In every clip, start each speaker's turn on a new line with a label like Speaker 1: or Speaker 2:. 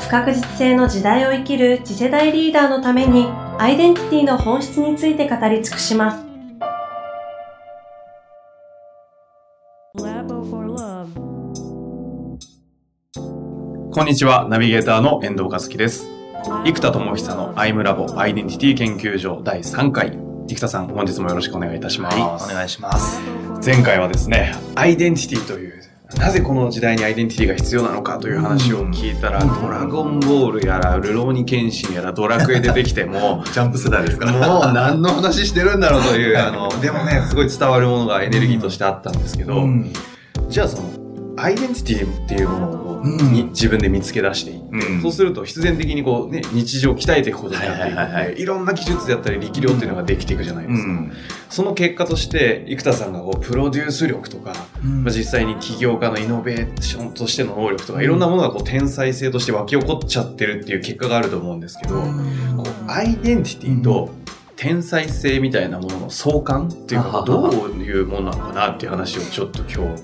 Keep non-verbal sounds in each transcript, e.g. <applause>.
Speaker 1: 不確実性の時代を生きる次世代リーダーのためにアイデンティティの本質について語り尽くします。
Speaker 2: こんにちは、ナビゲーターの遠藤和樹です。生田智久のアイムラボアイデンティティ研究所第3回。生田さん、本日もよろしくお願いいたします。
Speaker 3: はい、お願いします。
Speaker 2: 前回はですね、アイデンティティというなぜこの時代にアイデンティティが必要なのかという話を聞いたら、ドラゴンボールやら、ルローニケンシンやら、ドラクエ出てきても、
Speaker 3: ジャンプ世代ですか？ら
Speaker 2: もう何の話してるんだろうという、あの、でもね、すごい伝わるものがエネルギーとしてあったんですけど、じゃあその、アイデンティティっていうものをに自分で見つけ出していって、うん、そうすると必然的にこうね、日常を鍛えていくことになっていくので、いろんな技術であったり力量っていうのができていくじゃないですか。うん、その結果として、生田さんがこうプロデュース力とか、まあ、実際に起業家のイノベーションとしての能力とか、いろんなものがこう天才性として湧き起こっちゃってるっていう結果があると思うんですけど、こうアイデンティティと天才性みたいなものの相関っていうかどういうものなのかなっていう話をちょっと今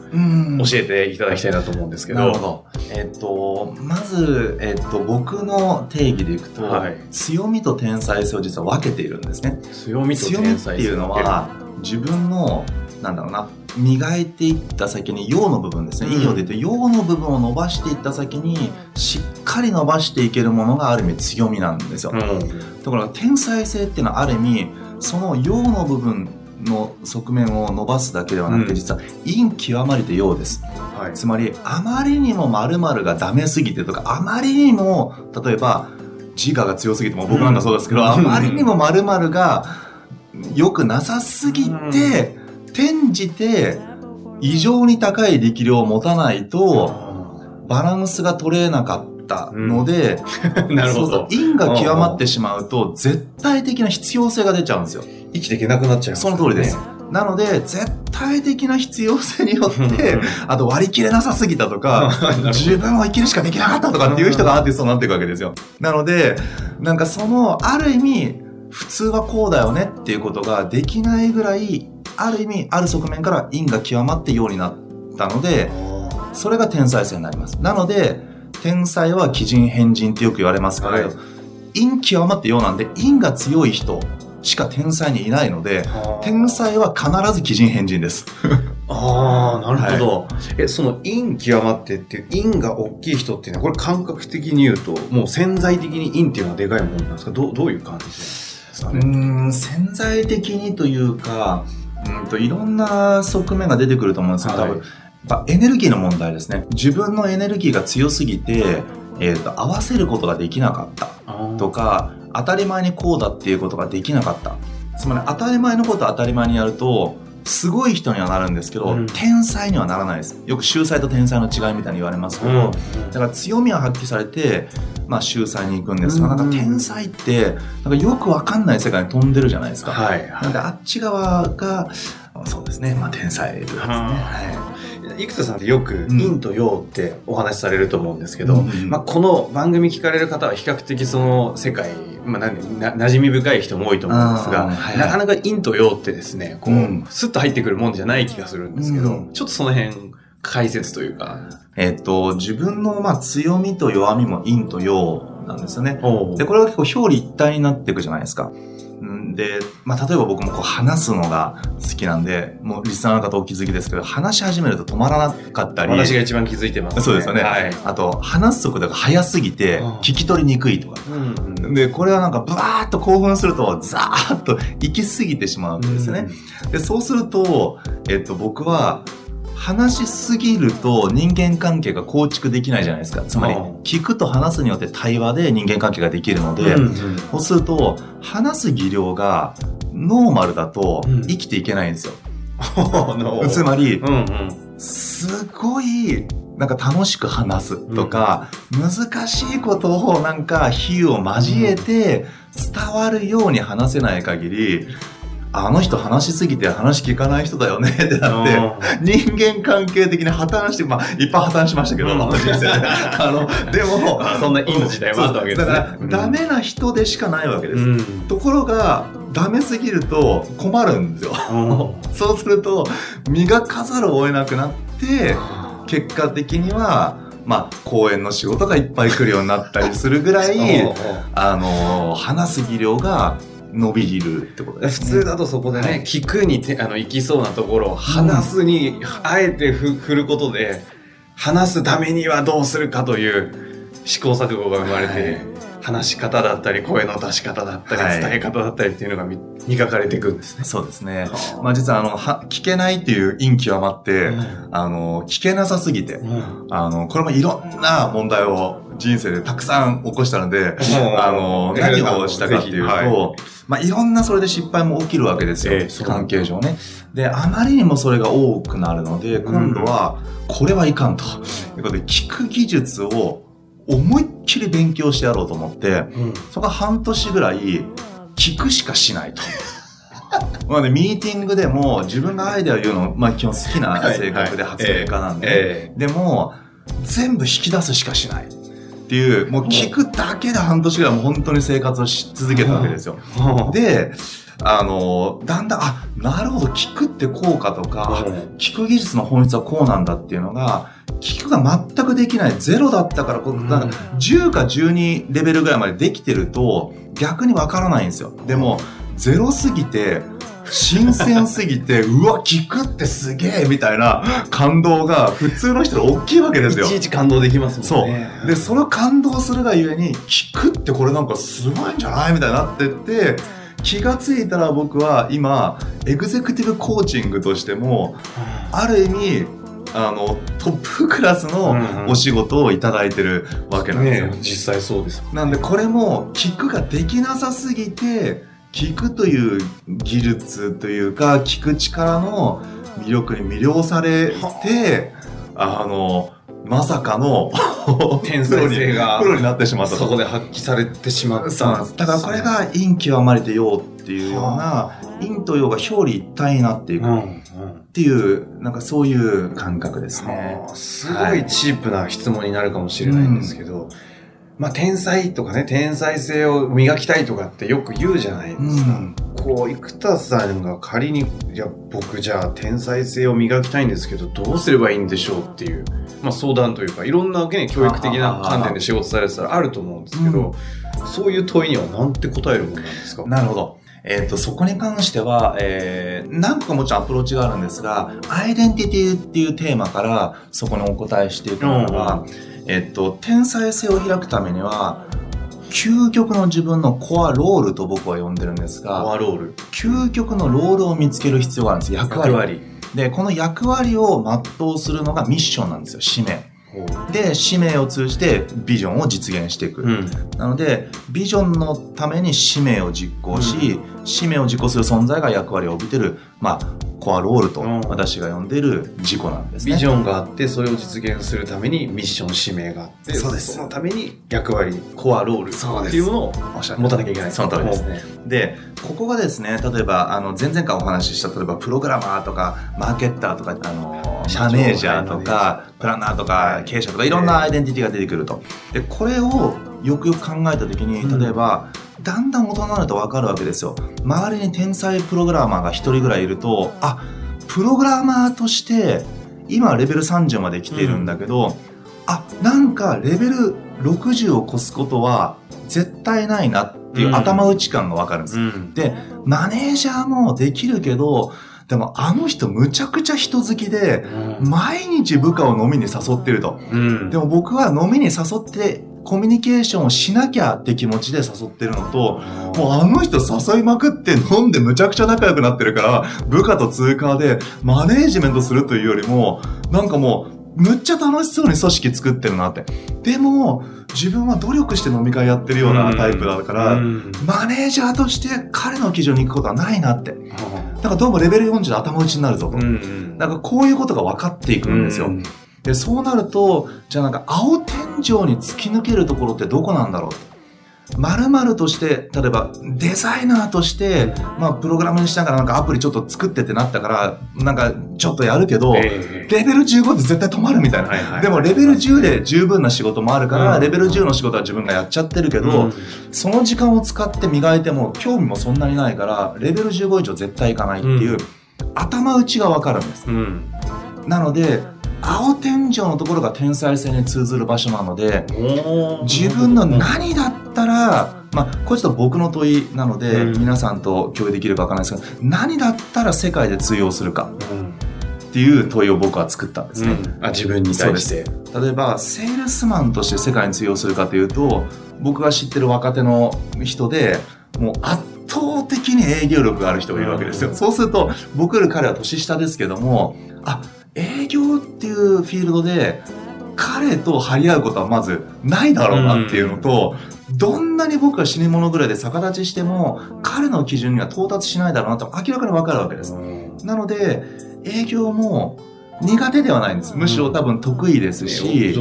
Speaker 2: 日教えていただきたいなと思うんですけど。
Speaker 3: ど。えっと、まず、えっと、僕の定義でいくと、はい、強みと天才性を実は分けているんですね。
Speaker 2: 強みと天才性
Speaker 3: っていうのは、自分の、なんだろうな、磨いていった先に陽の部分ですね、いいようで言うと陽の部分を伸ばしていった先にしっかり伸ばしていけるものがある意味強みなんですよ、うん、ところが天才性っていうのはある意味その陽の部分の側面を伸ばすだけではなくて、実は陰極まりて陽です、はい、つまりあまりにも〇〇がダメすぎてとかあまりにも例えば自我が強すぎても僕なんかそうですけど、うん、あまりにも〇〇が良くなさすぎて、転じて異常に高い力量を持たないとバランスが取れなかったので、
Speaker 2: うん、<laughs> なるほど。
Speaker 3: 陰が極まってしまうと絶対的な必要性が出ちゃうんですよ。
Speaker 2: 生きていけなくなっちゃう、
Speaker 3: ね、その通りです。なので、絶対的な必要性によって、あと割り切れなさすぎたとか、<laughs> 自分を生きるしかできなかったとかっていう人がアーティストになっていくわけですよ。なので、なんかその、ある意味、普通はこうだよねっていうことができないぐらいある意味ある側面から陰が極まってようになったのでそれが天才性になりますなので天才は奇人変人ってよく言われますけど、はい、陰極まってようなんで陰が強い人しか天才にいないので天才は必ず奇人変人です。<laughs>
Speaker 2: ああ、なるほど。はい、え、その陰極まってっていう陰が大きい人っていうのは、これ感覚的に言うと、もう潜在的に陰っていうのはでかいものなんですか？どどういう感じですかね？
Speaker 3: うん、潜在的にというか、うんといろんな側面が出てくると思うんですけど、はい、多分やっぱエネルギーの問題ですね。自分のエネルギーが強すぎて、えーと、合わせることができなかったとか当たり前にこうだっていうことができなかった。つまり当たり前のことを当たり前にやるとすごい人にはなるんですけど、うん、天才にはならないです。よく秀才と天才の違いみたいに言われますけど、うん、だから強みは発揮されて、まあ、秀才に行くんですが、うん、なんか天才ってなんかよくわかんない世界に飛んでるじゃないですか、はい、なんであっち側がそうですね、まあ、天才というですね、は
Speaker 2: い、生田さんってよく陰と陽ってお話しされると思うんですけど、まあ、この番組聞かれる方は比較的その世界まあ、な馴染み深い人も多いと思うんですが、はいはい、なかなか陰と陽ってですね、こう、うん、スッと入ってくるもんじゃない気がするんですけど、うん、ちょっとその辺、解説というか。
Speaker 3: えっ、と、自分の、まあ、強みと弱みも陰と陽なんですよね。で、これは結構表裏一体になっていくじゃないですか。で、まあ、例えば僕もこう話すのが好きなんで、もうリスナーの方お気づきですけど、話し始めると止まらなかったり。
Speaker 2: 私が一番気づいてます、ね、
Speaker 3: そうですよね。はい。あと、話す速度が速すぎて、聞き取りにくいとか。うん、で、これはなんか、ブワーッと興奮すると、ザーッと行き過ぎてしまうんですね。うん、で、そうすると、えっと、僕は、話しすぎると人間関係が構築できないじゃないですか。つまり、聞くと話すによって対話で人間関係ができるので、うんうん、そうすると、話す技量がノーマルだと生きていけないんですよ。<laughs> うん、つまり、うんうん、すごいなんか楽しく話すとか、うん、難しいことをなんか比喩を交えて伝わるように話せない限り、あの人話しすぎて話聞かない人だよね <laughs> ってなって、人間関係的に破綻して、まあ、いっぱい破綻しましたけど、人生で。<laughs> あの、でも、
Speaker 2: そんないい時代もあったわけですね。だ
Speaker 3: から、ダメな人でしかないわけです。ところが、ダメすぎると困るんですよ。<laughs> そうすると、磨かざるを得なくなって、結果的には、まあ、講演の仕事がいっぱい来るようになったりするぐらい、あの、話す技量が伸びるってこと
Speaker 2: 普通だとそこでね、はい、聞くにてあの行きそうなところを話すに、あえて振ることで、話すためにはどうするかという試行錯誤が生まれて、はい、話し方だったり、声の出し方だったり、伝え方だったりっていうのが磨かれていくんですね。
Speaker 3: そうですね。まあ実はあの、は、聞けないっていう陰極まって、うん、あの、聞けなさすぎて、うん、あの、これもいろんな問題を人生でたくさん起こしたので、あの、何をしたかっていうと、はい、まあ、いろんなそれで失敗も起きるわけですよ。えー、関係上ね。で、あまりにもそれが多くなるので、今度は、これはいかんと。いうことで、聞く技術を思いっきり勉強してやろうと思って、うん、そこは半年ぐらい、聞くしかしないと。<laughs> まあね、ミーティングでも自分がアイデアを言うの、まあ基本好きな性格で発明家なんで、でも、全部引き出すしかしない。っていう、もう聞くだけで半年ぐらいもう本当に生活をし続けたわけですよ。で、あの、だんだん、あ、なるほど、聞くって効果とか、聞く技術の本質はこうなんだっていうのが、聞くが全くできない、ゼロだったから、こうなんか10か12レベルぐらいまでできてると、逆にわからないんですよ。でも、ゼロすぎて、新鮮すぎて、<laughs> うわ、聞くってすげえみたいな感動が普通の人で大きいわけですよ。
Speaker 2: いちいち感動できますもんね。
Speaker 3: そう。で、その感動するがゆえに、聞くってこれなんかすごいんじゃないみたいになってって、気がついたら僕は今、エグゼクティブコーチングとしても、ある意味、あのトップクラスのお仕事をいただいてるわけなんですよ。ね、
Speaker 2: 実際そうです、
Speaker 3: なんでこれも聞くができなさすぎて聞くという技術というか、聞く力の魅力に魅了されて、あの、まさかの <laughs>
Speaker 2: 天才性が
Speaker 3: プロになってしまった
Speaker 2: そこで発揮されてしまった。
Speaker 3: だからこれが陰極まれてようっていうような、陰と陽が表裏一体になっていく。っていう、なんかそういう感覚ですね。
Speaker 2: すごいチープな質問になるかもしれないんですけど、うんまあ、天才とかね、天才性を磨きたいとかってよく言うじゃないですか。うん、こう、生田さんが仮に、いや、僕じゃあ天才性を磨きたいんですけど、どうすればいいんでしょうっていう、まあ、相談というか、いろんな、ね、教育的な観点で仕事されてたらあると思うんですけど、うん、そういう問いには何て答えるものなんですか？
Speaker 3: なるほど。えっ、ー、と、そこに関しては、えー、何個かもちろんアプローチがあるんですが、アイデンティティっていうテーマからそこにお答えしていくのが、うんえっと、天才性を開くためには、究極の自分のコアロールと僕は呼んでるんですが、
Speaker 2: コアロール。
Speaker 3: 究極のロールを見つける必要があるんです。役割。役割で、この役割を全うするのがミッションなんですよ、使命。で、使命を通じてビジョンを実現していく。うん、なので、ビジョンのために使命を実行し、うん、使命を実行する存在が役割を帯びてる、まあ、コアロールと私が呼んでいる事故なんですね。
Speaker 2: ビジョンがあって、それを実現するためにミッション、使命があって、
Speaker 3: そうです。
Speaker 2: そのために役割、コアロールっていうのを持たなきゃいけない。
Speaker 3: その通りですね。で、ここがですね、例えば、あの、前々回お話しした、例えば、プログラマーとか、マーケッターとか、あの、マネージャーとか、プランナーとか、経営者とか、いろんなアイデンティティが出てくると。で、これをよくよく考えたときに、例えば、うんだんだん大人になると分かるわけですよ。周りに天才プログラマーが一人ぐらいいると、あ、プログラマーとして、今レベル30まで来ているんだけど、うん、あ、なんかレベル60を越すことは絶対ないなっていう頭打ち感がわかるんです、うん、で、マネージャーもできるけど、でもあの人むちゃくちゃ人好きで、毎日部下を飲みに誘ってると。うん、でも僕は飲みに誘ってコミュニケーションをしなきゃって気持ちで誘ってるのと、もうあの人誘いまくって飲んでむちゃくちゃ仲良くなってるから、部下と通過でマネージメントするというよりも、なんかもう、むっちゃ楽しそうに組織作ってるなって。でも、自分は努力して飲み会やってるようなタイプだから、マネージャーとして彼の基準に行くことはないなって。だからどうもレベル40で頭打ちになるぞと。なんかこういうことが分かっていくんですよ。で、そうなると、じゃあなんか青天井に突き抜けるところってどこなんだろう？〇〇として、例えばデザイナーとして、まあプログラムにしながらなんかアプリちょっと作ってってなったから、なんかちょっとやるけど、レベル15で絶対止まるみたいな。でもレベル10で十分な仕事もあるから、レベル10の仕事は自分がやっちゃってるけど、その時間を使って磨いても興味もそんなにないから、レベル15以上絶対いかないっていう、頭打ちがわかるんです。なので、青天井のところが天才性に通ずる場所なので自分の何だったらまあこれちょっと僕の問いなので、うん、皆さんと共有できるか分からないですけど何だったら世界で通用するか、っていう問いを僕は作ったんですね。
Speaker 2: うん、あ自分に対して。
Speaker 3: 例えばセールスマンとして世界に通用するかというと僕が知ってる若手の人でもう圧倒的に営業力がある人がいるわけですよ。そうすると僕より彼は年下ですけどもあ営業っていうフィールドで彼と張り合うことはまずないだろうなっていうのと、どんなに僕が死に物ぐらいで逆立ちしても、彼の基準には到達しないだろうなって明らかにわかるわけです。なので、営業も苦手ではないんです。むしろ多分得意ですし、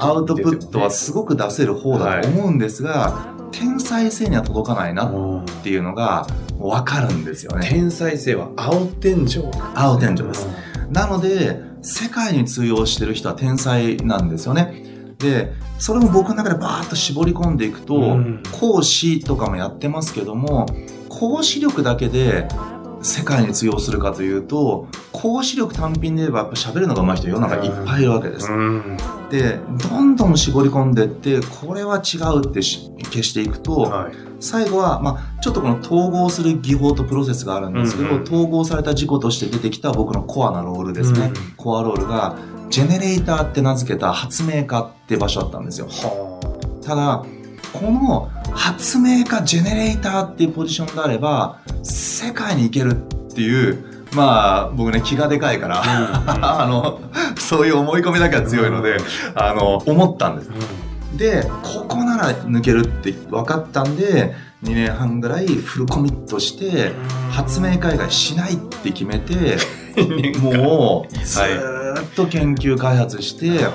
Speaker 3: アウトプットはすごく出せる方だと思うんですが、天才性には届かないなっていうのがわかるんですよね。
Speaker 2: 天才性は青天井
Speaker 3: 青天井です。なので、世界に通用してる人は天才なんですよね。で、それも僕の中でバーッと絞り込んでいくと、うん、講師とかもやってますけども、講師力だけで世界に通用するかというと、講師力単品で言えばやっぱ喋るのが上手い人世の中いっぱいいるわけです。うん、で、どんどん絞り込んでって、これは違うって消していくと、はい、最後は、まあ、ちょっとこの統合する技法とプロセスがあるんですけど、うんうん、統合された事故として出てきた僕のコアなロールですね。うん、コアロールが、ジェネレーターって名付けた発明家って場所だったんですよ。ただ、この発明家ジェネレーターっていうポジションであれば世界に行けるっていうまあ僕ね気がでかいから、<laughs> あのそういう思い込みだけは強いので、あの思ったんです、でここなら抜けるって分かったんで2年半ぐらいフルコミットして発明海外しないって決めて <laughs> もうずっと研究開発して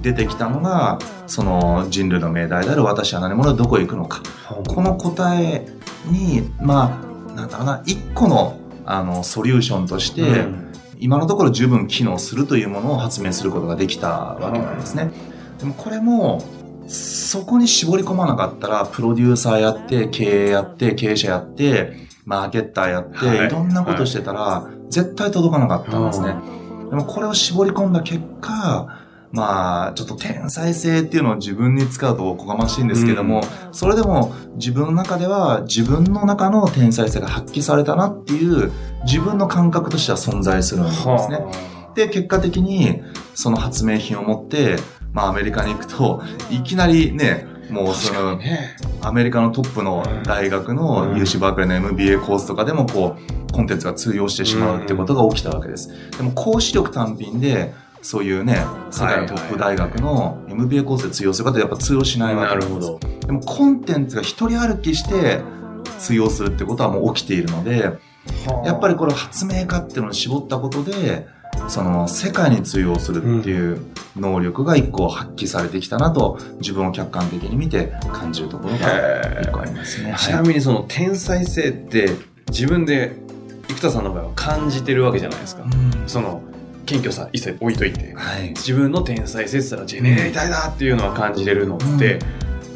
Speaker 3: 出てきたのがその人類の命題である私は何者どこへ行くのか。この答えにまあなんだろうな一個のあのソリューションとして、うん、今のところ十分機能するというものを発明することができたわけなんですね。でもこれもそこに絞り込まなかったらプロデューサーやって経営やって経営者やってマーケッターやって、はい、いろんなことしてたら、絶対届かなかったんですね。でもこれを絞り込んだ結果まあ、ちょっと天才性っていうのを自分に使うとおこがましいんですけども、うん、それでも自分の中では自分の中の天才性が発揮されたなっていう自分の感覚としては存在するんですね。で、結果的にその発明品を持って、まあアメリカに行くと、いきなりね、もうその、ね、アメリカのトップの大学の UC バークレーの MBA コースとかでもこう、コンテンツが通用してしまうってことが起きたわけです。でも講師力単品で、そういうね、世界のトップ大学の MBA コースで通用するかってやっぱ通用しないわけです。なるほど。でもコンテンツが一人歩きして通用するってことはもう起きているので、やっぱりこれ発明家っていうのを絞ったことで、その世界に通用するっていう能力が一個発揮されてきたなと自分を客観的に見て感じるところが一個ありますね。
Speaker 2: ちなみにその天才性って自分で生田さんの場合は感じてるわけじゃないですか。うん、その謙虚さ一切置いといて、はい、自分の天才性ったらジェネレーターだ！っていうのは感じれるのって、うん、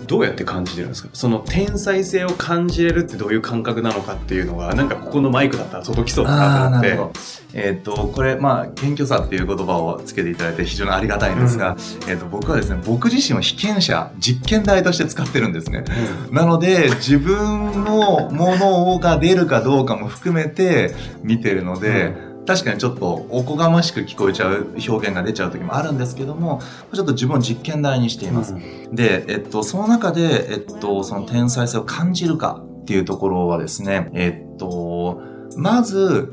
Speaker 2: どうやって感じてるんですか？その天才性を感じれるってどういう感覚なのかっていうのがなんかここのマイクだったら届きそうだなと思って。
Speaker 3: えっ、ー、と、これ、まあ、謙虚さっていう言葉をつけていただいて非常にありがたいんですが、うん、えっ、ー、と、僕はですね、僕自身を被験者、実験台として使ってるんですね。うん、なので、自分のものが出るかどうかも含めて見てるので、うん確かにちょっとおこがましく聞こえちゃう表現が出ちゃう時もあるんですけども、ちょっと自分を実験台にしています。うん、で、えっと、その中で、えっと、その天才性を感じるかっていうところはですね、えっと、まず、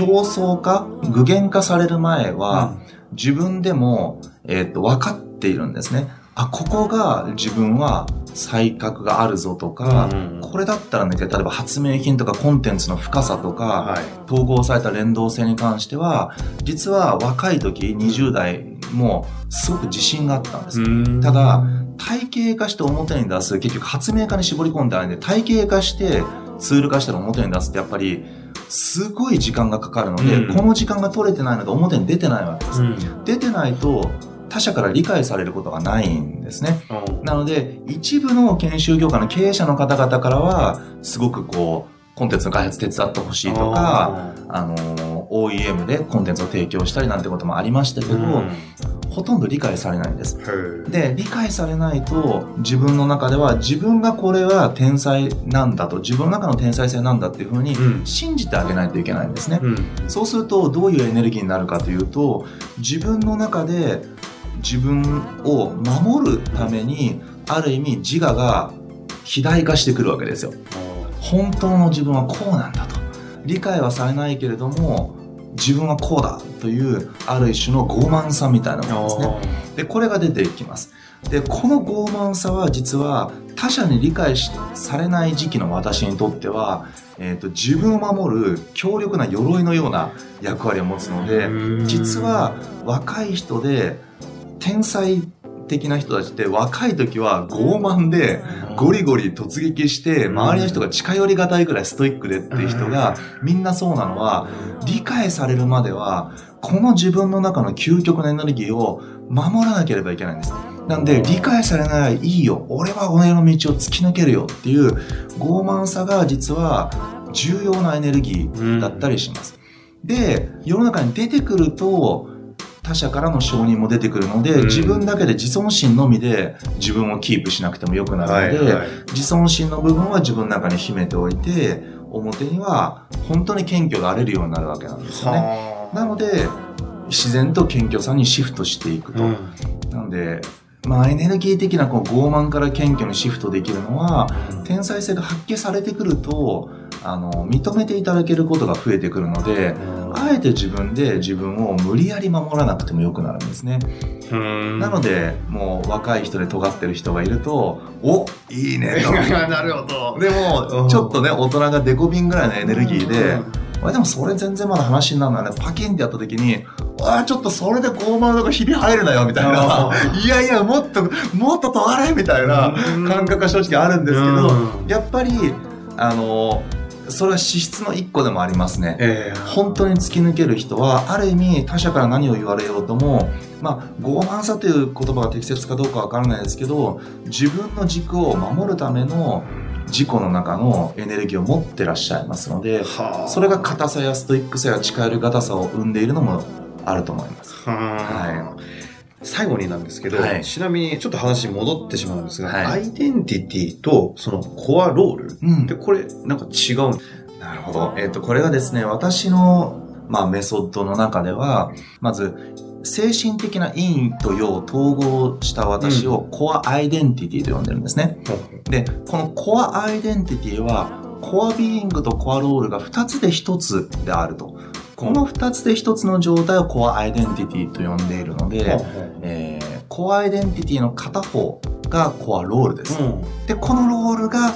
Speaker 3: 表層化、具現化される前は、自分でも、えっと、分かっているんですね。あ、ここが自分は才覚があるぞとか、
Speaker 2: うん
Speaker 3: これだったらね、例えば発明品とかコンテンツの深さとか、
Speaker 2: はい。
Speaker 3: 統合された連動性に関しては、実は若い時、20代もすごく自信があったんです。ただ、体系化して表に出す、結局発明家に絞り込んであるんで、体系化してツール化したら表に出すってやっぱり、すごい時間がかかるので、
Speaker 2: うん
Speaker 3: この時間が取れてないので表に出てないわけです。
Speaker 2: うん。
Speaker 3: 出てないと他者から理解されることがないんですね。なので、一部の研修業界の経営者の方々からは、すごくこう、コンテンツの開発手伝ってほしいとか、あの、OEM でコンテンツを提供したりなんてこともありましたけど、
Speaker 2: うん
Speaker 3: ほとんど理解されないんです。で、理解されないと、自分の中では自分がこれは天才なんだと、自分の中の天才性なんだっていうふうに
Speaker 2: うん
Speaker 3: 信じてあげないといけないんですね。
Speaker 2: うん。
Speaker 3: そうすると、どういうエネルギーになるかというと、自分の中で自分を守るために、ある意味自我が肥大化してくるわけですよ。本当の自分はこうなんだと。理解はされないけれども、自分はこうだという、ある一種の傲慢さみたいなものですね。で、これが出てきます。で、この傲慢さは実は他者に理解しされない時期の私にとっては、えっ、と、自分を守る強力な鎧のような役割を持つので、実は若い人で天才的な人たちって若い時は傲慢でゴリゴリ突撃して周りの人が近寄りがたいぐらいストイックでっていう人がみんなそうなのは理解されるまではこの自分の中の究極のエネルギーを守らなければいけないんです。なんで理解されないらいいよ俺は俺の道を突き抜けるよっていう傲慢さが実は重要なエネルギーだったりします。で、世の中に出てくると、他者からの承認も出てくるので、
Speaker 2: うん。
Speaker 3: 自分だけで自尊心のみで自分をキープしなくてもよくなるので、
Speaker 2: はいはい
Speaker 3: 自尊心の部分は自分の中に秘めておいて、表には本当に謙虚であれるようになるわけなんですよね。
Speaker 2: は
Speaker 3: なので、自然と謙虚さにシフトしていくと。
Speaker 2: うん。
Speaker 3: なので、まあエネルギー的なこう傲慢から謙虚にシフトできるのは、天才性が発揮されてくると、あの、認めていただけることが増えてくるので、あえて自分で自分を無理やり守らなくてもよくなるんですね。
Speaker 2: うん
Speaker 3: なので、もう若い人で尖ってる人がいると、おいいねと。<laughs>
Speaker 2: なるほど。
Speaker 3: で
Speaker 2: うん
Speaker 3: も、ちょっとね、大人がデコビンぐらいのエネルギーで、あでもそれ全然まだ話になるのはね、パキンってやった時に、ああ、ちょっとそれで傲慢のとこひび入るなよ、みたいな
Speaker 2: あ。<laughs>
Speaker 3: いやいや、もっと、もっと尖れみたいな感覚が正直あるんですけど、
Speaker 2: うん
Speaker 3: やっぱり、あの、それは資質の一個でもありますね。
Speaker 2: ええ
Speaker 3: 本当に突き抜ける人は、ある意味他者から何を言われようとも、まあ、傲慢さという言葉が適切かどうかわからないですけど、自分の軸を守るための自己の中のエネルギーを持ってらっしゃいますので、
Speaker 2: はあ
Speaker 3: それが硬さやストイックさや近寄り方さを生んでいるのもあると思います。
Speaker 2: は最後になんですけど、
Speaker 3: はい。
Speaker 2: ちなみにちょっと話戻ってしまうんですが、
Speaker 3: はい。
Speaker 2: アイデンティティとそのコアロール
Speaker 3: うん。
Speaker 2: でこれなんか違うん？ですか
Speaker 3: なるほど。えっ、と、これがですね、私の、まあ、メソッドの中では、まず、精神的な陰と陽を統合した私をコアアイデンティティと呼んでるんですね。で、このコアアイデンティティは、コアビーイングとコアロールが2つで1つであると。この2つで1つの状態をコアアイデンティティと呼んでいるので、えーコアアイデンティティの片方がコアロールです。
Speaker 2: うん。
Speaker 3: で、このロールが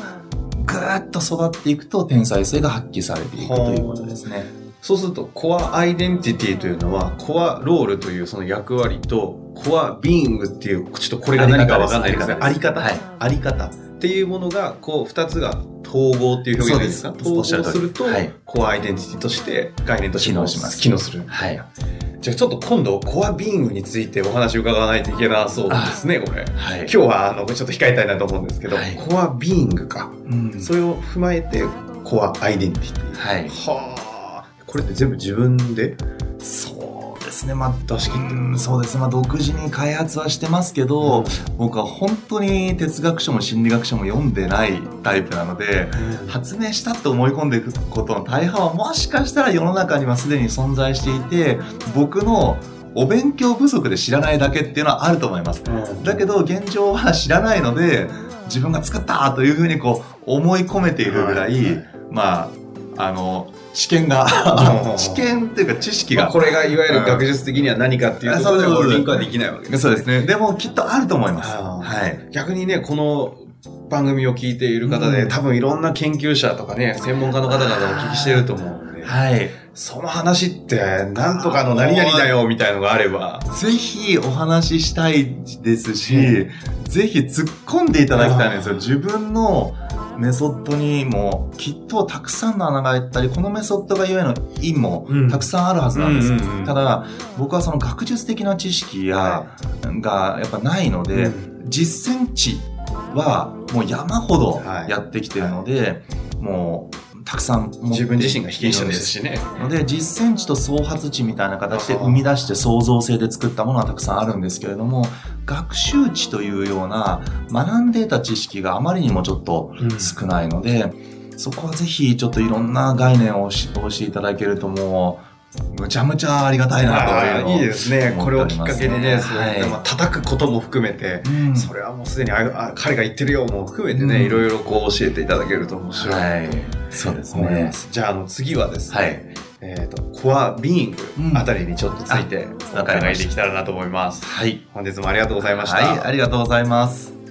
Speaker 3: ぐーっと育っていくと天才性が発揮されていくということですね。
Speaker 2: そうするとコアアイデンティティというのはコアロールというその役割とコアビーイングっていうちょっとこれが何かわかんないですがあり方
Speaker 3: あり方です。
Speaker 2: あり方っていうものがこう二つが統合っていう表現でいいです。か統合すると、
Speaker 3: はい。
Speaker 2: コアアイデンティティとして概念として
Speaker 3: 機能します
Speaker 2: 機能する。
Speaker 3: はい。
Speaker 2: じゃあちょっと今度コアビーイングについてお話を伺わないといけなそうですねこれ。
Speaker 3: はい。
Speaker 2: 今日はあのちょっと控えたいなと思うんですけど、
Speaker 3: はい。
Speaker 2: コアビーイングか。
Speaker 3: うん。
Speaker 2: それを踏まえてコアアイデンティティ。
Speaker 3: はい。
Speaker 2: はあ。これって全部自分で？
Speaker 3: そうですね。まあ、
Speaker 2: 出し切って
Speaker 3: そうですね。まあ、独自に開発はしてますけど、僕は本当に哲学書も心理学書も読んでないタイプなので、発明したって思い込んでいくことの大半はもしかしたら世の中にはすでに存在していて、僕のお勉強不足で知らないだけっていうのはあると思います。
Speaker 2: うん
Speaker 3: だけど現状は知らないので、自分が作ったというふうにこう思い込めているぐらいまあ、あの、知見が
Speaker 2: う、ん <laughs>
Speaker 3: 知見っていうか知識が
Speaker 2: まあ、これがいわゆる学術的には何かっていうところでリンクはできないわけです、
Speaker 3: そうですね。でもきっとあると思います。はい。
Speaker 2: 逆にね、この番組を聞いている方で、うん、多分いろんな研究者とかね、専門家の方々お聞きしてると思うんで、
Speaker 3: はい。
Speaker 2: その話って、なんとかの何々だよ、みたいのがあれば。
Speaker 3: ぜひお話ししたいですし、うん、ぜひ突っ込んでいただきたいんですよ。自分のメソッドにもきっとたくさんの穴が開いたり、このメソッドがゆえの因もたくさんあるはずなんです。ただ、僕はその学術的な知識や、がやっぱないので、実践値はもう山ほどやってきてるので、もうたくさん
Speaker 2: 自分自身が被験者ですしね。
Speaker 3: ので、実践値と創発値みたいな形で生み出して創造性で作ったものはたくさんあるんですけれども、学習値というような学んでいた知識があまりにもちょっと少ないので、うん、そこはぜひちょっといろんな概念をお教えいただけるともう、むちゃむちゃありがたいな
Speaker 2: といいですね。これをきっかけにね、はい、まあ、叩くことも含めて、うん、それはもうすでにあ彼が言ってるよも含めてね、うん、いろいろこう教えていただけると面白い。はい、
Speaker 3: そうですね。
Speaker 2: じゃあ、あの、次はですね、はい、えっ、ー、と、コアビーイングあたりにちょっとついて、お伺いできたらなと思います。
Speaker 3: はい。
Speaker 2: 本日もありがとうございました。
Speaker 3: はい、ありがとうございます。